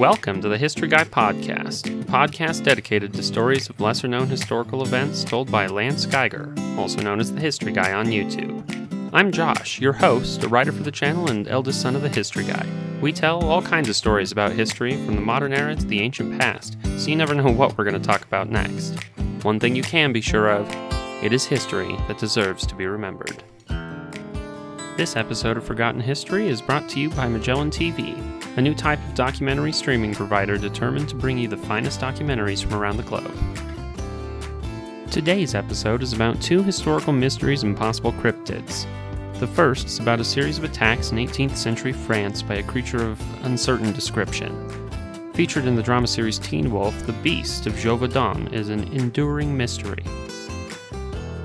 welcome to the History Guy Podcast, a podcast dedicated to stories of lesser known historical events told by Lance Geiger, also known as the History Guy on YouTube. I'm Josh, your host, a writer for the channel and eldest son of the History Guy. We tell all kinds of stories about history from the modern era to the ancient past, so you never know what we're going to talk about next. One thing you can be sure of it is history that deserves to be remembered. This episode of Forgotten History is brought to you by Magellan TV, a new type of documentary streaming provider determined to bring you the finest documentaries from around the globe. Today's episode is about two historical mysteries and possible cryptids. The first is about a series of attacks in 18th century France by a creature of uncertain description. Featured in the drama series Teen Wolf, the Beast of Gévaudan is an enduring mystery.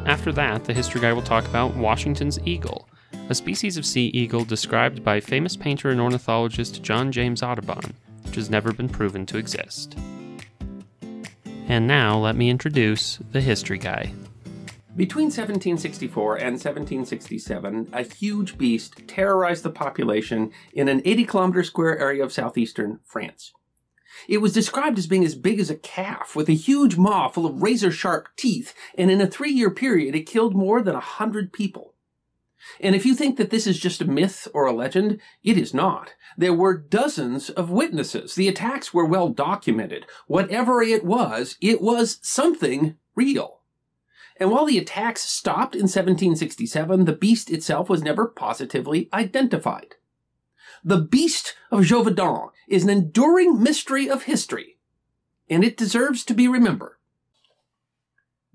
After that, the history guy will talk about Washington's eagle, a species of sea eagle described by famous painter and ornithologist John James Audubon, which has never been proven to exist. And now let me introduce the history guy. Between 1764 and 1767, a huge beast terrorized the population in an 80 kilometer square area of southeastern France. It was described as being as big as a calf, with a huge maw full of razor sharp teeth, and in a three year period, it killed more than a hundred people. And if you think that this is just a myth or a legend, it is not. There were dozens of witnesses. The attacks were well documented. Whatever it was, it was something real. And while the attacks stopped in 1767, the beast itself was never positively identified. The beast of Gévaudan is an enduring mystery of history, and it deserves to be remembered.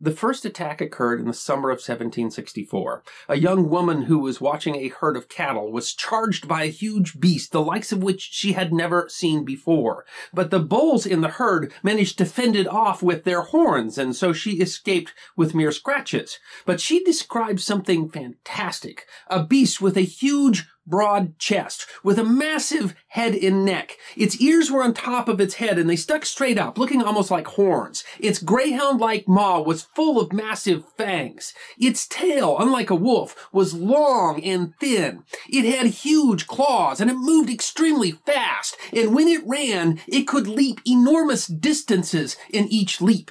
The first attack occurred in the summer of 1764. A young woman who was watching a herd of cattle was charged by a huge beast, the likes of which she had never seen before. But the bulls in the herd managed to fend it off with their horns, and so she escaped with mere scratches. But she described something fantastic. A beast with a huge broad chest with a massive head and neck. Its ears were on top of its head and they stuck straight up, looking almost like horns. Its greyhound-like maw was full of massive fangs. Its tail, unlike a wolf, was long and thin. It had huge claws and it moved extremely fast. And when it ran, it could leap enormous distances in each leap.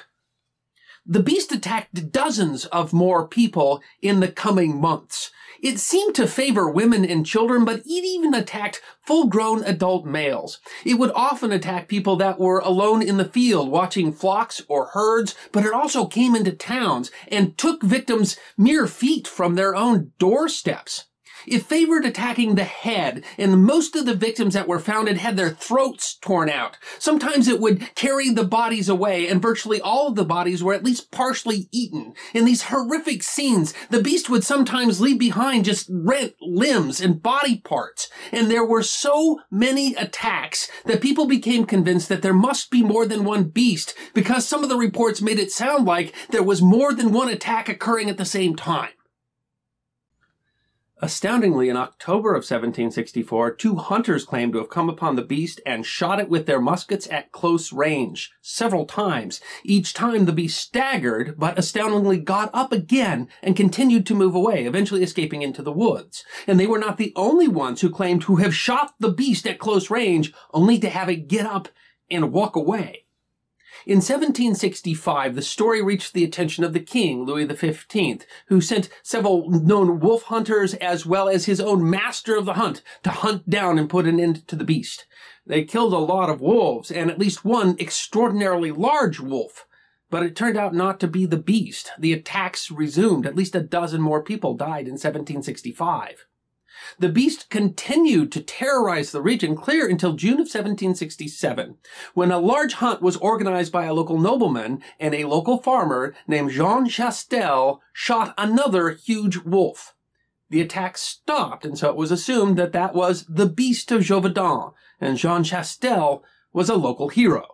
The beast attacked dozens of more people in the coming months. It seemed to favor women and children, but it even attacked full grown adult males. It would often attack people that were alone in the field watching flocks or herds, but it also came into towns and took victims mere feet from their own doorsteps. It favored attacking the head, and most of the victims that were found had had their throats torn out. Sometimes it would carry the bodies away, and virtually all of the bodies were at least partially eaten. In these horrific scenes, the beast would sometimes leave behind just rent limbs and body parts. And there were so many attacks that people became convinced that there must be more than one beast because some of the reports made it sound like there was more than one attack occurring at the same time. Astoundingly, in October of 1764, two hunters claimed to have come upon the beast and shot it with their muskets at close range several times. Each time the beast staggered, but astoundingly got up again and continued to move away, eventually escaping into the woods. And they were not the only ones who claimed to have shot the beast at close range, only to have it get up and walk away. In 1765, the story reached the attention of the king, Louis XV, who sent several known wolf hunters as well as his own master of the hunt to hunt down and put an end to the beast. They killed a lot of wolves and at least one extraordinarily large wolf. But it turned out not to be the beast. The attacks resumed. At least a dozen more people died in 1765. The beast continued to terrorize the region clear until June of 1767, when a large hunt was organized by a local nobleman and a local farmer named Jean Chastel shot another huge wolf. The attack stopped, and so it was assumed that that was the beast of Gévaudan, and Jean Chastel was a local hero.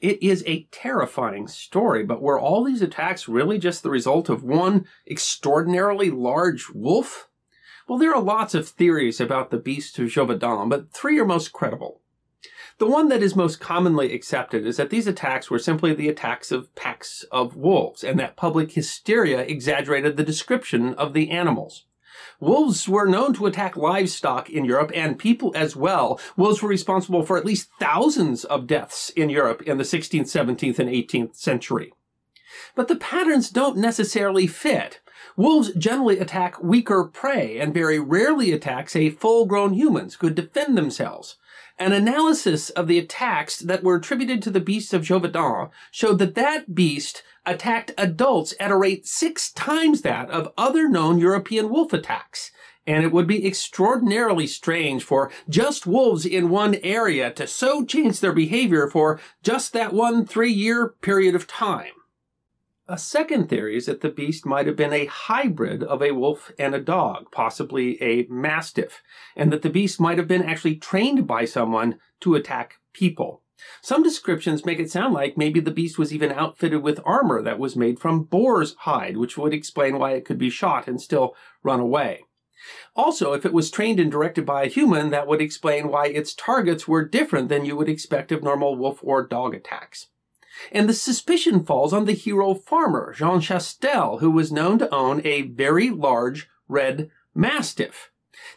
It is a terrifying story, but were all these attacks really just the result of one extraordinarily large wolf? Well, there are lots of theories about the beast of Gévaudan, but three are most credible. The one that is most commonly accepted is that these attacks were simply the attacks of packs of wolves, and that public hysteria exaggerated the description of the animals. Wolves were known to attack livestock in Europe and people as well. Wolves were responsible for at least thousands of deaths in Europe in the 16th, 17th, and 18th century. But the patterns don't necessarily fit. Wolves generally attack weaker prey and very rarely attack, say, full-grown humans who could defend themselves. An analysis of the attacks that were attributed to the beast of Gévaudan showed that that beast attacked adults at a rate six times that of other known European wolf attacks. And it would be extraordinarily strange for just wolves in one area to so change their behavior for just that one three year period of time. A second theory is that the beast might have been a hybrid of a wolf and a dog, possibly a mastiff, and that the beast might have been actually trained by someone to attack people. Some descriptions make it sound like maybe the beast was even outfitted with armor that was made from boar's hide, which would explain why it could be shot and still run away. Also, if it was trained and directed by a human, that would explain why its targets were different than you would expect of normal wolf or dog attacks. And the suspicion falls on the hero farmer, Jean Chastel, who was known to own a very large red mastiff.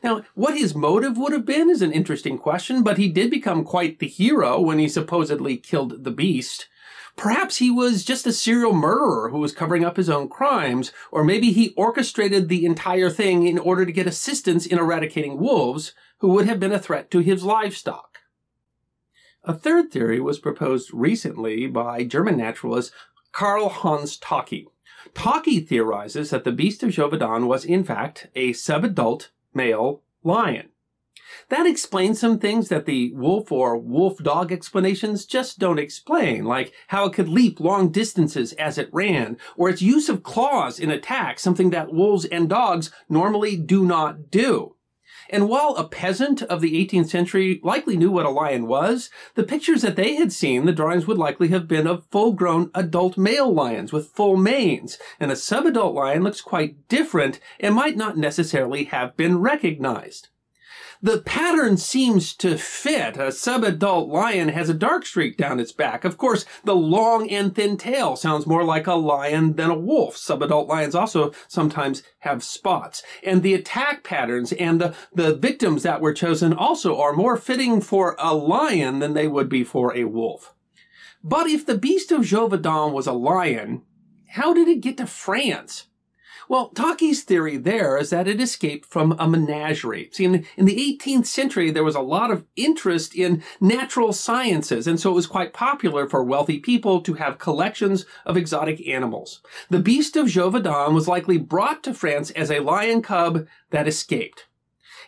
Now, what his motive would have been is an interesting question, but he did become quite the hero when he supposedly killed the beast. Perhaps he was just a serial murderer who was covering up his own crimes, or maybe he orchestrated the entire thing in order to get assistance in eradicating wolves, who would have been a threat to his livestock. A third theory was proposed recently by German naturalist Karl Hans Taake. Taake theorizes that the beast of Gévaudan was in fact a subadult male lion. That explains some things that the wolf or wolf dog explanations just don't explain, like how it could leap long distances as it ran, or its use of claws in attack, something that wolves and dogs normally do not do. And while a peasant of the 18th century likely knew what a lion was, the pictures that they had seen, the drawings would likely have been of full-grown adult male lions with full manes, and a subadult lion looks quite different and might not necessarily have been recognized. The pattern seems to fit. A subadult lion has a dark streak down its back. Of course, the long and thin tail sounds more like a lion than a wolf. Subadult lions also sometimes have spots. And the attack patterns and the, the victims that were chosen also are more fitting for a lion than they would be for a wolf. But if the beast of Gévaudan was a lion, how did it get to France? Well, Taake's theory there is that it escaped from a menagerie. See, in, in, the 18th century, there was a lot of interest in natural sciences, and so it was quite popular for wealthy people to have collections of exotic animals. The beast of Gévaudan was likely brought to France as a lion cub that escaped.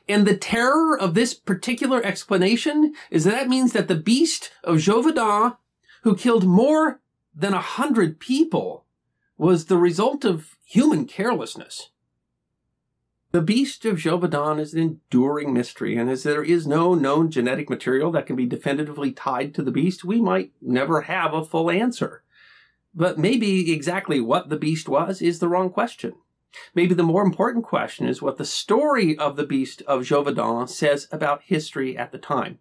And the terror of this particular explanation is that, that means that the beast of Gévaudan, who killed more than a hundred people, was the result of human carelessness. The beast of Gévaudan is an enduring mystery, and as there is no known genetic material that can be definitively tied to the beast, we might never have a full answer. But maybe exactly what the beast was is the wrong question. Maybe the more important question is what the story of the beast of Gévaudan says about history at the time.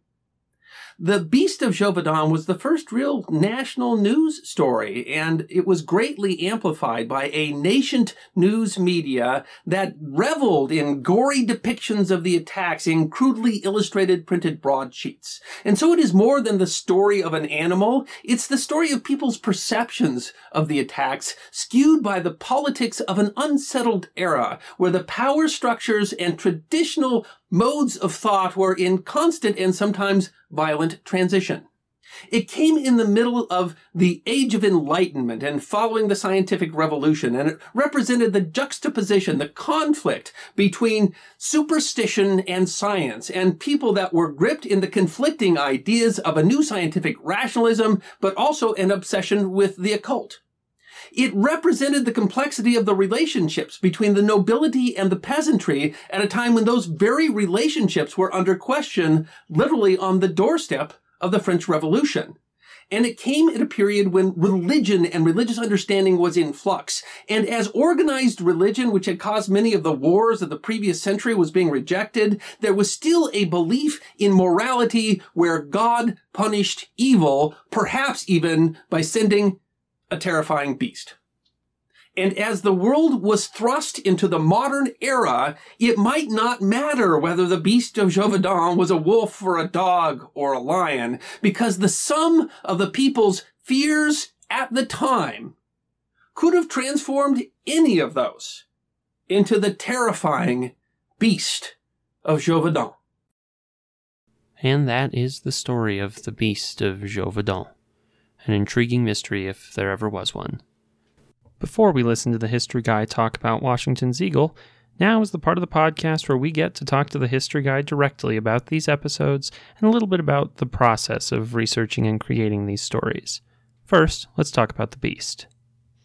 The Beast of Gévaudan was the first real national news story, and it was greatly amplified by a nascent news media that reveled in gory depictions of the attacks in crudely illustrated printed broadsheets. And so it is more than the story of an animal, it's the story of people's perceptions of the attacks, skewed by the politics of an unsettled era, where the power structures and traditional modes of thought were in constant and sometimes violent transition. It came in the middle of the Age of Enlightenment and following the scientific revolution, and it represented the juxtaposition, the conflict between superstition and science, and people that were gripped in the conflicting ideas of a new scientific rationalism, but also an obsession with the occult. It represented the complexity of the relationships between the nobility and the peasantry at a time when those very relationships were under question, literally on the doorstep of the French Revolution. And it came at a period when religion and religious understanding was in flux. And as organized religion, which had caused many of the wars of the previous century, was being rejected, there was still a belief in morality where God punished evil, perhaps even by sending a terrifying beast. And as the world was thrust into the modern era, it might not matter whether the beast of Gévaudan was a wolf or a dog or a lion, because the sum of the people's fears at the time could have transformed any of those into the terrifying beast of Gévaudan. And that is the story of the beast of Gévaudan, an intriguing mystery if there ever was one. Before we listen to the history guy talk about Washington's Eagle, now is the part of the podcast where we get to talk to the history guy directly about these episodes and a little bit about the process of researching and creating these stories. First, let's talk about the beast.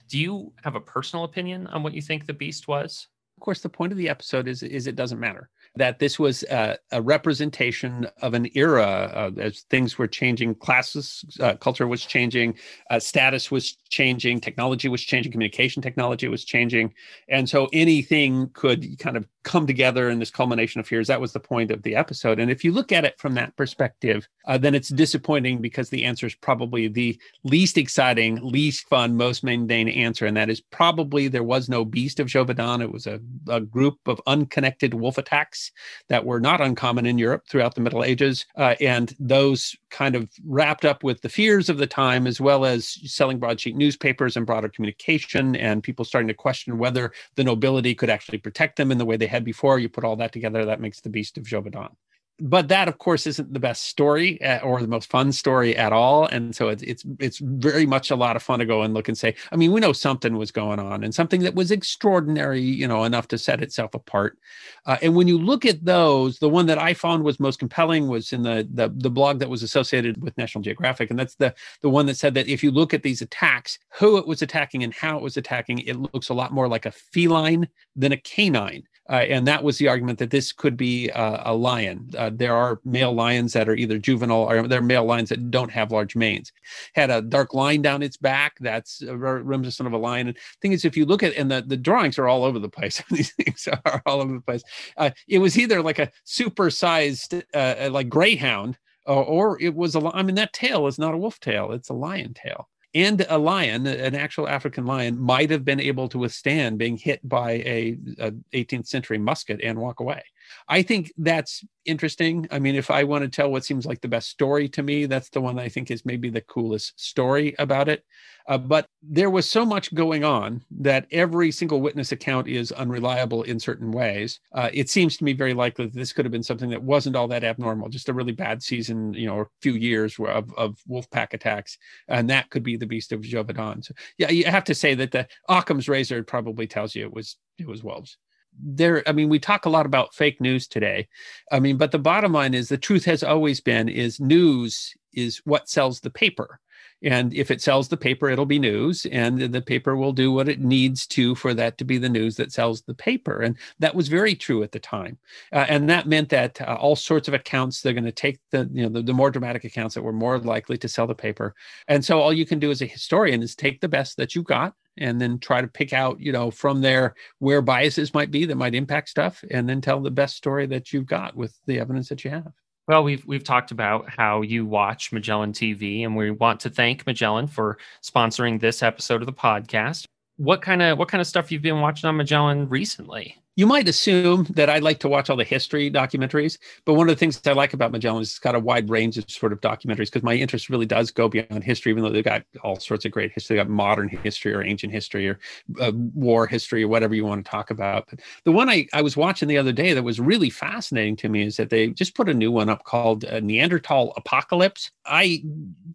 Do you have a personal opinion on what you think the beast was? Of course, the point of the episode is is it doesn't matter that this was a, a representation of an era uh, as things were changing, classes, uh, culture was changing, uh, status was changing, technology was changing, communication technology was changing, and so anything could kind of come together in this culmination of fears. That was the point of the episode. And if you look at it from that perspective, uh, then it's disappointing because the answer is probably the least exciting, least fun, most mundane answer, and that is probably there was no beast of Gévaudan. It was a, a group of unconnected wolf attacks that were not uncommon in Europe throughout the Middle Ages. Uh, and those kind of wrapped up with the fears of the time, as well as selling broadsheet newspapers and broader communication, and people starting to question whether the nobility could actually protect them in the way they had before. You put all that together, that makes the Beast of Gévaudan but that of course isn't the best story uh, or the most fun story at all. And so it's, it's it's very much a lot of fun to go and look and say i mean we know something was going on and something that was extraordinary you know enough to set itself apart. Uh, and when you look at those the one that i found was most compelling was in the, the the blog that was associated with national geographic. And that's the the one that said that if you look at these attacks who it was attacking and how it was attacking it looks a lot more like a feline than a canine uh, and that was the argument that this could be uh, a lion. Uh, there are male lions that are either juvenile or there are male lions that don't have large manes. Had a dark line down its back that's reminiscent of a lion. And the thing is, if you look at and the, the drawings are all over the place. These things are all over the place. Uh, it was either like a super sized uh, like greyhound or it was a. I mean, that tail is not a wolf tail; it's a lion tail and a lion, an actual African lion, might have been able to withstand being hit by a, a 18th century musket and walk away. I think that's interesting. I mean, if I want to tell what seems like the best story to me, that's the one I think is maybe the coolest story about it. Uh, but there was so much going on that every single witness account is unreliable in certain ways. Uh, it seems to me very likely that this could have been something that wasn't all that abnormal, just a really bad season, you know, a few years of, of wolf pack attacks. And that could be the beast of Gévaudan. So, yeah, you have to say that the Occam's razor probably tells you it was it was wolves there i mean we talk a lot about fake news today. I mean but the bottom line is the truth has always been is news is what sells the paper. And if it sells the paper it'll be news and the paper will do what it needs to for that to be the news that sells the paper. And that was very true at the time. Uh, and that meant that uh, all sorts of accounts they're going to take the you know the, the more dramatic accounts that were more likely to sell the paper. And so all you can do as a historian is take the best that you got and then try to pick out you know from there where biases might be that might impact stuff and then tell the best story that you've got with the evidence that you have. Well we've we've talked about how you watch magellan tv and we want to thank magellan for sponsoring this episode of the podcast. What kind of what kind of stuff you've been watching on magellan recently you might assume that I like to watch all the history documentaries, but one of the things I like about Magellan is it's got a wide range of sort of documentaries because my interest really does go beyond history, even though they've got all sorts of great history. They've got modern history or ancient history or uh, war history or whatever you want to talk about. But the one I, I was watching the other day that was really fascinating to me is that they just put a new one up called uh, Neanderthal Apocalypse. I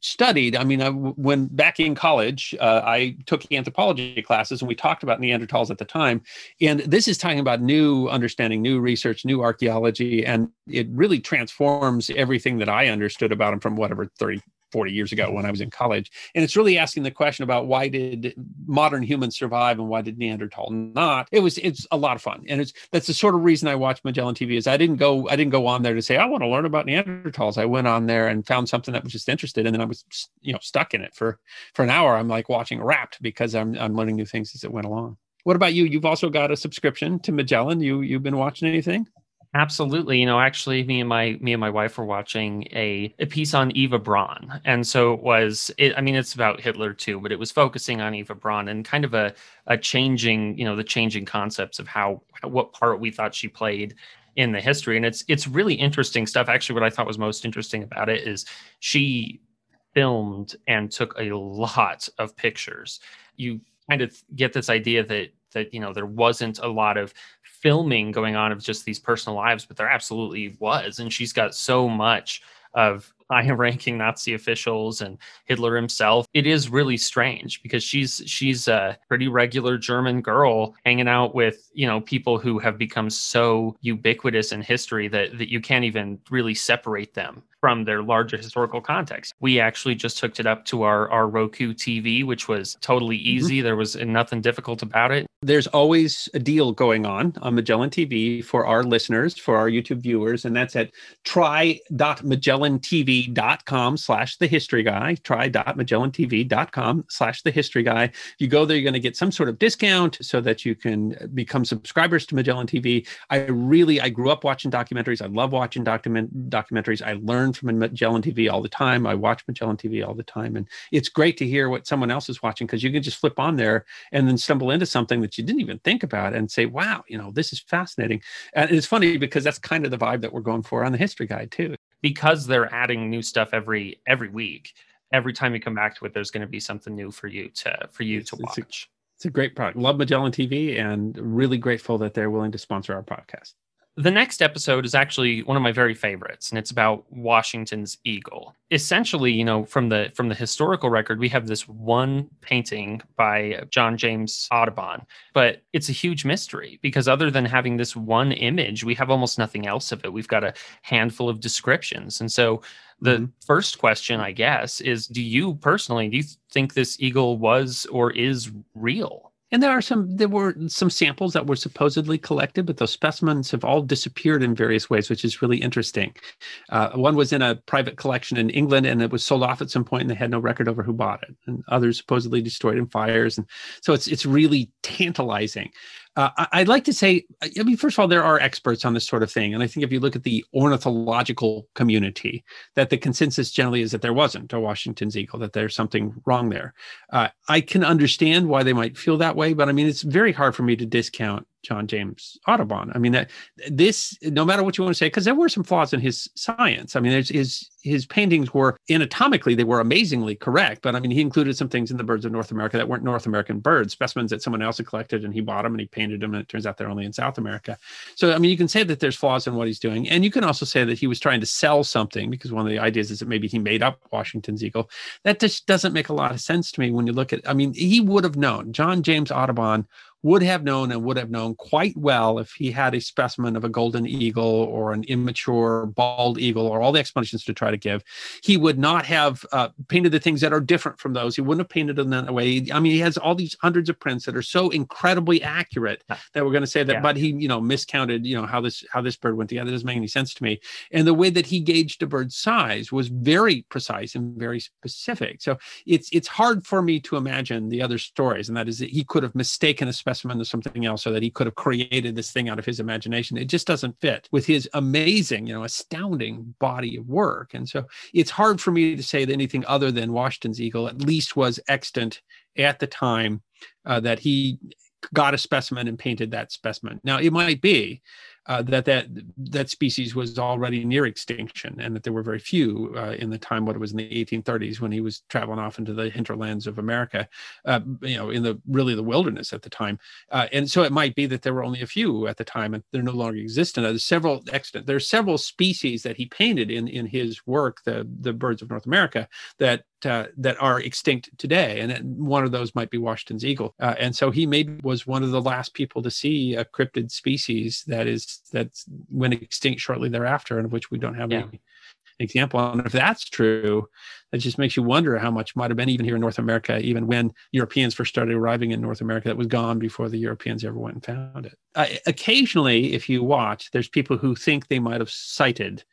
studied, I mean, I, when back in college, uh, I took anthropology classes and we talked about Neanderthals at the time. And this is talking about new understanding, new research, new archaeology, and it really transforms everything that I understood about them from whatever 30, 40 years ago when I was in college. And it's really asking the question about why did modern humans survive and why did Neanderthal not? It was it's a lot of fun. And it's that's the sort of reason I watch Magellan TV is I didn't go I didn't go on there to say I want to learn about Neanderthals. I went on there and found something that was just interested and then I was you know stuck in it for for an hour. I'm like watching rapt because I'm I'm learning new things as it went along. What about you? You've also got a subscription to Magellan. You you've been watching anything? Absolutely. You know, actually me and my me and my wife were watching a, a piece on Eva Braun. And so it was it, I mean it's about Hitler too, but it was focusing on Eva Braun and kind of a a changing, you know, the changing concepts of how what part we thought she played in the history and it's it's really interesting stuff. Actually what I thought was most interesting about it is she filmed and took a lot of pictures. You kind of get this idea that that you know there wasn't a lot of filming going on of just these personal lives, but there absolutely was. And she's got so much of high ranking Nazi officials and Hitler himself. It is really strange because she's she's a pretty regular German girl hanging out with, you know, people who have become so ubiquitous in history that, that you can't even really separate them from their larger historical context. We actually just hooked it up to our, our Roku TV, which was totally mm-hmm. easy. Mm-hmm. There was nothing difficult about it. There's always a deal going on on Magellan TV for our listeners, for our YouTube viewers, and that's at try.magellantv.com slash the history guy, try.magellantv.com slash the history guy. If you go there, you're going to get some sort of discount so that you can become subscribers to Magellan TV. I really, I grew up watching documentaries. I love watching document documentaries. I learn from Magellan TV all the time. I watch Magellan TV all the time. And it's great to hear what someone else is watching because you can just flip on there and then stumble into something that you didn't even think about and say, wow, you know, this is fascinating. And it's funny because that's kind of the vibe that we're going for on the history guide too. Because they're adding new stuff every every week. Every time you come back to it, there's going to be something new for you to for you to watch. It's a, it's a great product. Love Magellan TV and really grateful that they're willing to sponsor our podcast. The next episode is actually one of my very favorites, and it's about Washington's eagle. Essentially, you know, from the from the historical record, we have this one painting by John James Audubon, but it's a huge mystery because other than having this one image, we have almost nothing else of it. We've got a handful of descriptions, and so the mm-hmm. first question, I guess, is: Do you personally do you think this eagle was or is real? And there are some, there were some samples that were supposedly collected, but those specimens have all disappeared in various ways, which is really interesting. Uh, one was in a private collection in England and it was sold off at some point and they had no record over who bought it. And others supposedly destroyed in fires. And so it's, it's really tantalizing. Uh, I'd like to say, I mean, first of all, there are experts on this sort of thing. And I think if you look at the ornithological community, that the consensus generally is that there wasn't a Washington's eagle, that there's something wrong there. Uh, I can understand why they might feel that way, but I mean, it's very hard for me to discount John James Audubon. I mean that this, no matter what you want to say, because there were some flaws in his science. I mean, there's his his paintings were anatomically they were amazingly correct, but I mean he included some things in the birds of North America that weren't North American birds, specimens that someone else had collected, and he bought them and he painted them, and it turns out they're only in South America. So I mean, you can say that there's flaws in what he's doing, and you can also say that he was trying to sell something because one of the ideas is that maybe he made up Washington's eagle. That just doesn't make a lot of sense to me when you look at. I mean, he would have known. John James Audubon would have known and would have known quite well if he had a specimen of a golden eagle or an immature bald eagle or all the explanations to try to give. He would not have uh, painted the things that are different from those. He wouldn't have painted them that way. I mean, he has all these hundreds of prints that are so incredibly accurate that we're going to say that, yeah. but he, you know, miscounted, you know, how this how this bird went together. It doesn't make any sense to me. And the way that he gauged a bird's size was very precise and very specific. So it's it's hard for me to imagine the other stories, and that is that he could have mistaken a specimen specimen to something else so that he could have created this thing out of his imagination. It just doesn't fit with his amazing, you know, astounding body of work. And so it's hard for me to say that anything other than Washington's eagle at least was extant at the time uh, that he got a specimen and painted that specimen. Now it might be uh, that that that species was already near extinction, and that there were very few uh, in the time. What it was in the 1830s when he was traveling off into the hinterlands of America, uh, you know, in the really the wilderness at the time. Uh, and so it might be that there were only a few at the time, and they're no longer existent. There's several extant. There's several species that he painted in in his work, the the birds of North America, that uh, that are extinct today, and one of those might be Washington's eagle. Uh, and so he maybe was one of the last people to see a cryptid species that is that went extinct shortly thereafter, and of which we don't have yeah. any example. And if that's true, that just makes you wonder how much might have been even here in North America, even when Europeans first started arriving in North America, that was gone before the Europeans ever went and found it. Uh, occasionally, if you watch, there's people who think they might have sighted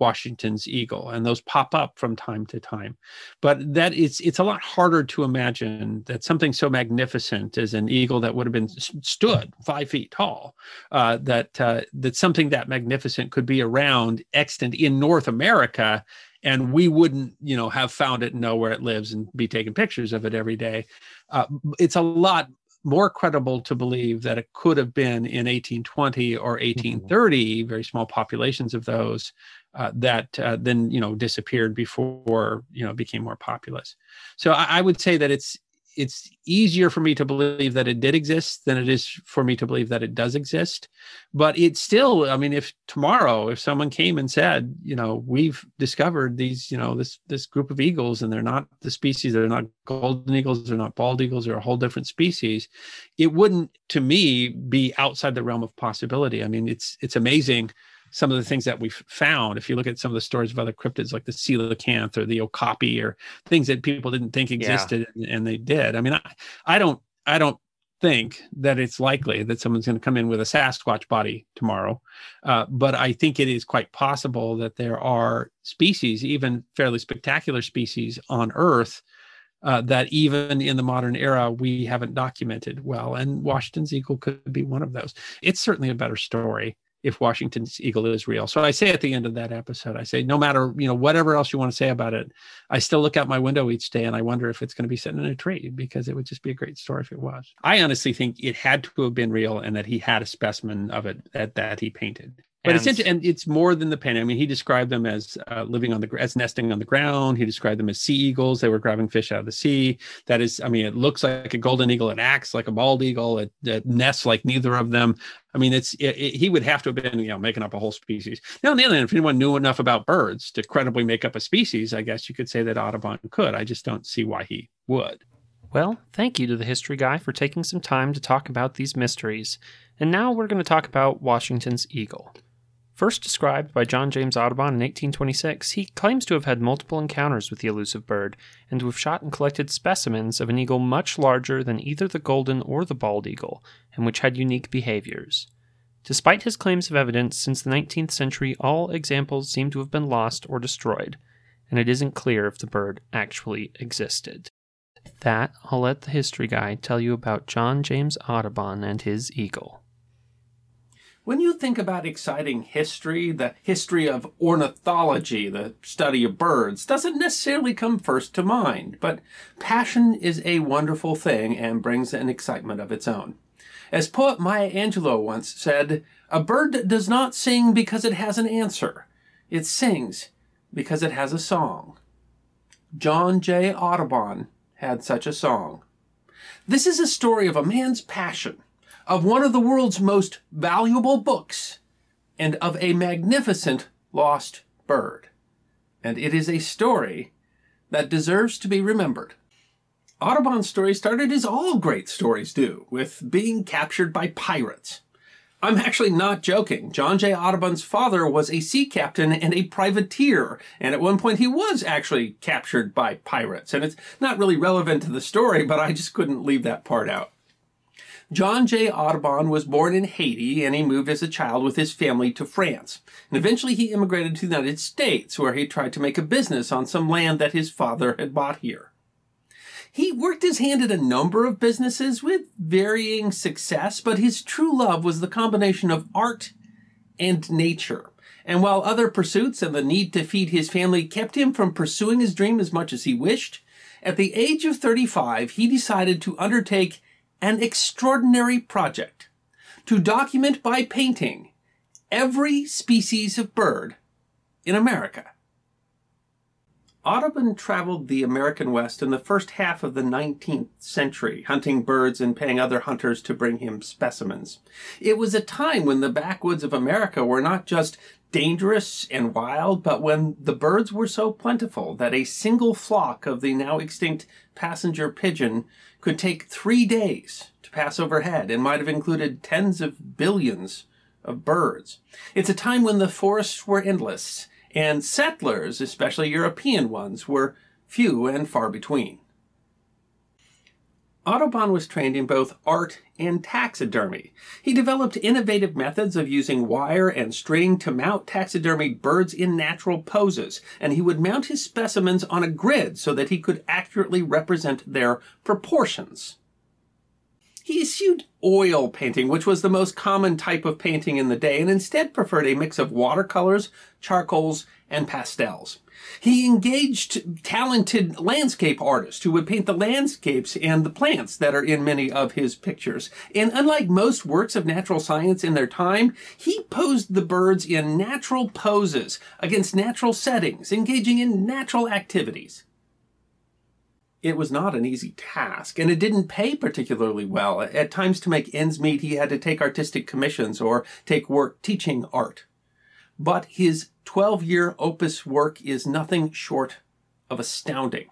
Washington's eagle, and those pop up from time to time. But that it's it's a lot harder to imagine that something so magnificent as an eagle that would have been stood five feet tall, uh, that uh, that something that magnificent could be around extant in North America, and we wouldn't you know have found it, and know where it lives, and be taking pictures of it every day. Uh, it's a lot more credible to believe that it could have been in 1820 or 1830, mm-hmm. very small populations of those uh, that uh, then you know disappeared before you know became more populous. So I, I, would say that it's it's easier for me to believe that it did exist than it is for me to believe that it does exist but it's still i mean if tomorrow if someone came and said you know we've discovered these you know this this group of eagles and they're not the species they're not golden eagles they're not bald eagles they're a whole different species it wouldn't to me be outside the realm of possibility i mean it's it's amazing some of the things that we've found. If you look at some of the stories of other cryptids like the coelacanth or the okapi or things that people didn't think existed yeah. and, and, they did. I mean, I, I don't I don't think that it's likely that someone's going to come in with a Sasquatch body tomorrow, uh, but I think it is quite possible that there are species, even fairly spectacular species on Earth. Uh, that even in the modern era we haven't documented well, and Washington's eagle could be one of those. It's certainly a better story if Washington's eagle is real. So I say at the end of that episode, I say, no matter, you know, whatever else you want to say about it, I still look out my window each day and I wonder if it's going to be sitting in a tree because it would just be a great story if it was. I honestly think it had to have been real and that he had a specimen of it that, that he painted. But and, it's and it's more than the pen. I mean, he described them as uh, living on the as nesting on the ground. He described them as sea eagles. They were grabbing fish out of the sea. That is, I mean, it looks like a golden eagle. It acts like a bald eagle. It, it nests like neither of them. I mean, it's it, it, he would have to have been you know making up a whole species. Now, on the other hand, if anyone knew enough about birds to credibly make up a species, I guess you could say that Audubon could. I just don't see why he would. Well, thank you to the history guy for taking some time to talk about these mysteries. And now we're going to talk about Washington's eagle. First described by John James Audubon in 1826, he claims to have had multiple encounters with the elusive bird and to have shot and collected specimens of an eagle much larger than either the golden or the bald eagle, and which had unique behaviors. Despite his claims of evidence, since the 19th century all examples seem to have been lost or destroyed, and it isn't clear if the bird actually existed. That, I'll let the history guy tell you about John James Audubon and his eagle. When you think about exciting history, the history of ornithology, the study of birds, doesn't necessarily come first to mind, but passion is a wonderful thing and brings an excitement of its own. As poet Maya Angelou once said, a bird does not sing because it has an answer. It sings because it has a song. John J. Audubon had such a song. This is a story of a man's passion of one of the world's most valuable books and of a magnificent lost bird. And it is a story that deserves to be remembered. Audubon's story started as all great stories do, with being captured by pirates. I'm actually not joking. John J. Audubon's father was a sea captain and a privateer, and at one point he was actually captured by pirates. And it's not really relevant to the story, but I just couldn't leave that part out. John J. Audubon was born in Haiti and he moved as a child with his family to France. And eventually he immigrated to the United States where he tried to make a business on some land that his father had bought here. He worked his hand at a number of businesses with varying success, but his true love was the combination of art and nature. And while other pursuits and the need to feed his family kept him from pursuing his dream as much as he wished, at the age of 35, he decided to undertake an extraordinary project to document by painting every species of bird in America. Audubon traveled the American West in the first half of the 19th century, hunting birds and paying other hunters to bring him specimens. It was a time when the backwoods of America were not just dangerous and wild, but when the birds were so plentiful that a single flock of the now extinct passenger pigeon could take three days to pass overhead and might have included tens of billions of birds. It's a time when the forests were endless and settlers, especially European ones, were few and far between. Audubon was trained in both art and taxidermy. He developed innovative methods of using wire and string to mount taxidermied birds in natural poses, and he would mount his specimens on a grid so that he could accurately represent their proportions. He eschewed oil painting, which was the most common type of painting in the day, and instead preferred a mix of watercolors, charcoals, and pastels. He engaged talented landscape artists who would paint the landscapes and the plants that are in many of his pictures. And unlike most works of natural science in their time, he posed the birds in natural poses against natural settings, engaging in natural activities. It was not an easy task, and it didn't pay particularly well. At times, to make ends meet, he had to take artistic commissions or take work teaching art. But his 12 year opus work is nothing short of astounding.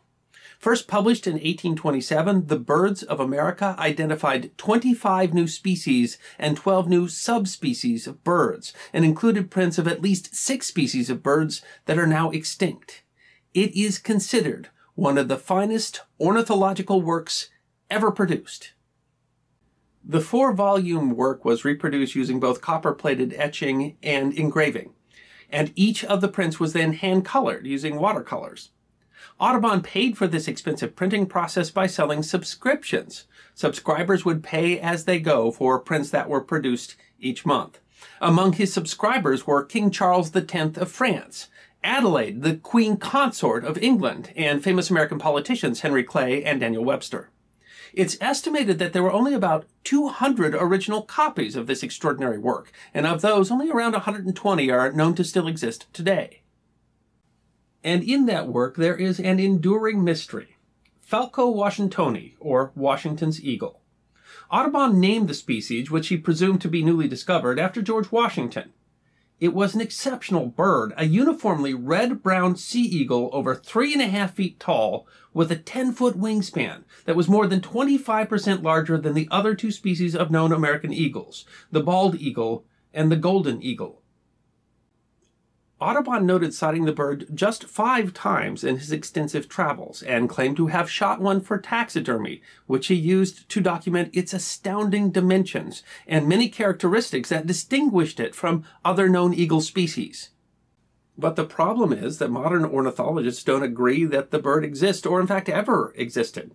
First published in 1827, The Birds of America identified 25 new species and 12 new subspecies of birds, and included prints of at least six species of birds that are now extinct. It is considered one of the finest ornithological works ever produced. The four volume work was reproduced using both copper plated etching and engraving, and each of the prints was then hand colored using watercolors. Audubon paid for this expensive printing process by selling subscriptions. Subscribers would pay as they go for prints that were produced each month. Among his subscribers were King Charles X of France, Adelaide, the Queen Consort of England, and famous American politicians Henry Clay and Daniel Webster. It's estimated that there were only about 200 original copies of this extraordinary work, and of those, only around 120 are known to still exist today. And in that work, there is an enduring mystery Falco washingtoni, or Washington's eagle. Audubon named the species, which he presumed to be newly discovered, after George Washington, it was an exceptional bird, a uniformly red-brown sea eagle over three and a half feet tall with a 10-foot wingspan that was more than 25% larger than the other two species of known American eagles, the bald eagle and the golden eagle. Audubon noted sighting the bird just five times in his extensive travels and claimed to have shot one for taxidermy, which he used to document its astounding dimensions and many characteristics that distinguished it from other known eagle species. But the problem is that modern ornithologists don't agree that the bird exists or in fact ever existed.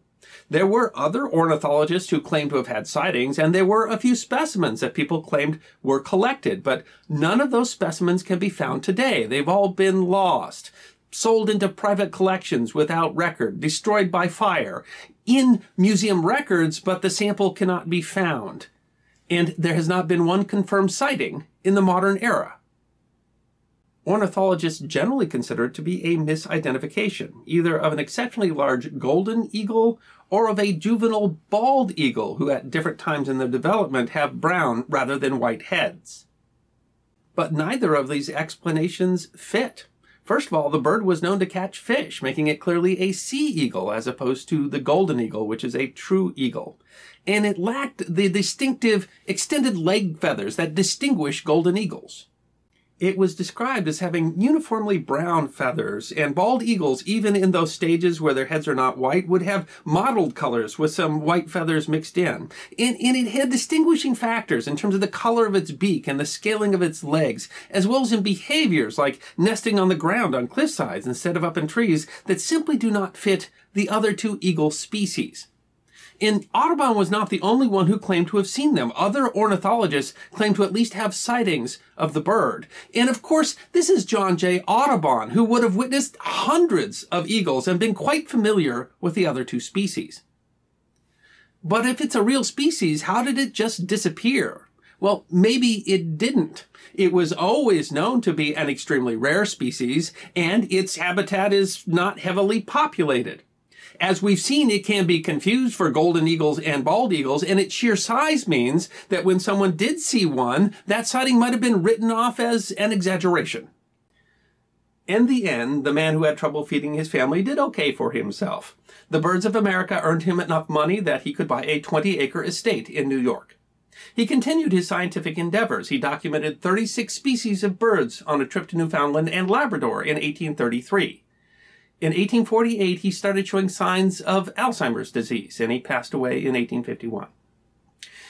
There were other ornithologists who claimed to have had sightings, and there were a few specimens that people claimed were collected, but none of those specimens can be found today. They've all been lost, sold into private collections without record, destroyed by fire, in museum records, but the sample cannot be found. And there has not been one confirmed sighting in the modern era ornithologists generally consider it to be a misidentification, either of an exceptionally large golden eagle or of a juvenile bald eagle who at different times in their development have brown rather than white heads. But neither of these explanations fit. First of all, the bird was known to catch fish, making it clearly a sea eagle as opposed to the golden eagle, which is a true eagle. And it lacked the distinctive extended leg feathers that distinguish golden eagles. It was described as having uniformly brown feathers, and bald eagles, even in those stages where their heads are not white, would have mottled colors with some white feathers mixed in. And, and it had distinguishing factors in terms of the color of its beak and the scaling of its legs, as well as in behaviors like nesting on the ground on cliff sides instead of up in trees that simply do not fit the other two eagle species. And Audubon was not the only one who claimed to have seen them. Other ornithologists claimed to at least have sightings of the bird. And of course, this is John J. Audubon, who would have witnessed hundreds of eagles and been quite familiar with the other two species. But if it's a real species, how did it just disappear? Well, maybe it didn't. It was always known to be an extremely rare species, and its habitat is not heavily populated. As we've seen, it can be confused for golden eagles and bald eagles, and its sheer size means that when someone did see one, that sighting might have been written off as an exaggeration. In the end, the man who had trouble feeding his family did okay for himself. The Birds of America earned him enough money that he could buy a 20 acre estate in New York. He continued his scientific endeavors. He documented 36 species of birds on a trip to Newfoundland and Labrador in 1833. In 1848, he started showing signs of Alzheimer's disease, and he passed away in 1851.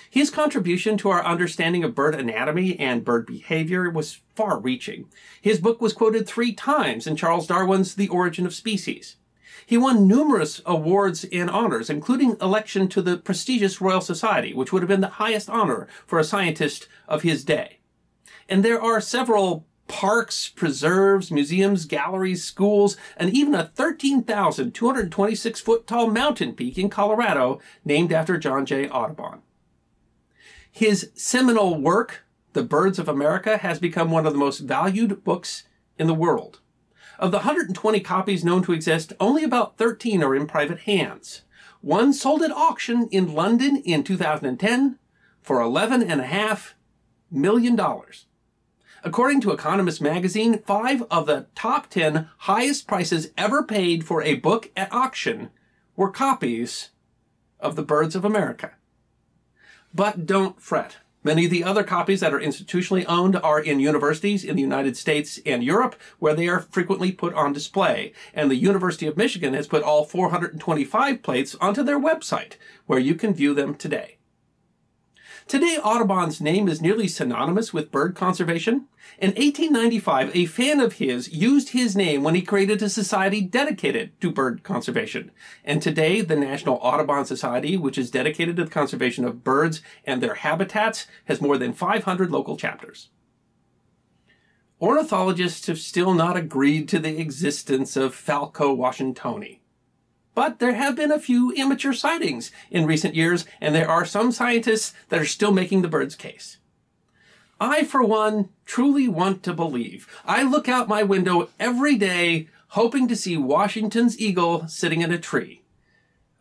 His contribution to our understanding of bird anatomy and bird behavior was far reaching. His book was quoted three times in Charles Darwin's The Origin of Species. He won numerous awards and honors, including election to the prestigious Royal Society, which would have been the highest honor for a scientist of his day. And there are several parks, preserves, museums, galleries, schools, and even a 13,226 foot tall mountain peak in Colorado named after John J. Audubon. His seminal work, The Birds of America, has become one of the most valued books in the world. Of the 120 copies known to exist, only about 13 are in private hands. One sold at auction in London in 2010 for $11.5 million. According to Economist magazine, five of the top 10 highest prices ever paid for a book at auction were copies of The Birds of America. But don't fret. Many of the other copies that are institutionally owned are in universities in the United States and Europe, where they are frequently put on display. And the University of Michigan has put all 425 plates onto their website, where you can view them today. Today, Audubon's name is nearly synonymous with bird conservation. In 1895, a fan of his used his name when he created a society dedicated to bird conservation. And today, the National Audubon Society, which is dedicated to the conservation of birds and their habitats, has more than 500 local chapters. Ornithologists have still not agreed to the existence of Falco washingtoni. But there have been a few immature sightings in recent years, and there are some scientists that are still making the bird's case. I, for one, truly want to believe. I look out my window every day hoping to see Washington's eagle sitting in a tree.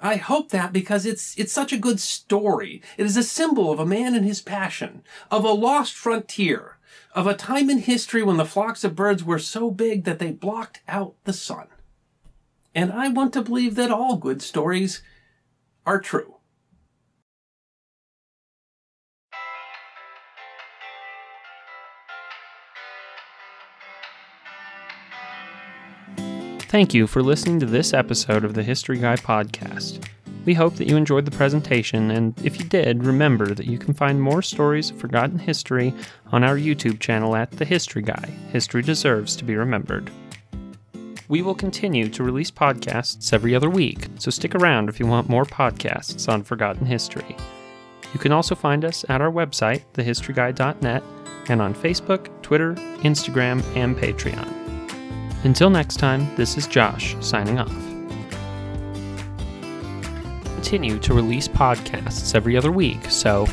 I hope that because it's, it's such a good story. It is a symbol of a man and his passion, of a lost frontier, of a time in history when the flocks of birds were so big that they blocked out the sun. And I want to believe that all good stories are true. Thank you for listening to this episode of the History Guy podcast. We hope that you enjoyed the presentation, and if you did, remember that you can find more stories of forgotten history on our YouTube channel at The History Guy. History deserves to be remembered. We will continue to release podcasts every other week, so stick around if you want more podcasts on forgotten history. You can also find us at our website, thehistoryguy.net, and on Facebook, Twitter, Instagram, and Patreon. Until next time, this is Josh signing off. Continue to release podcasts every other week, so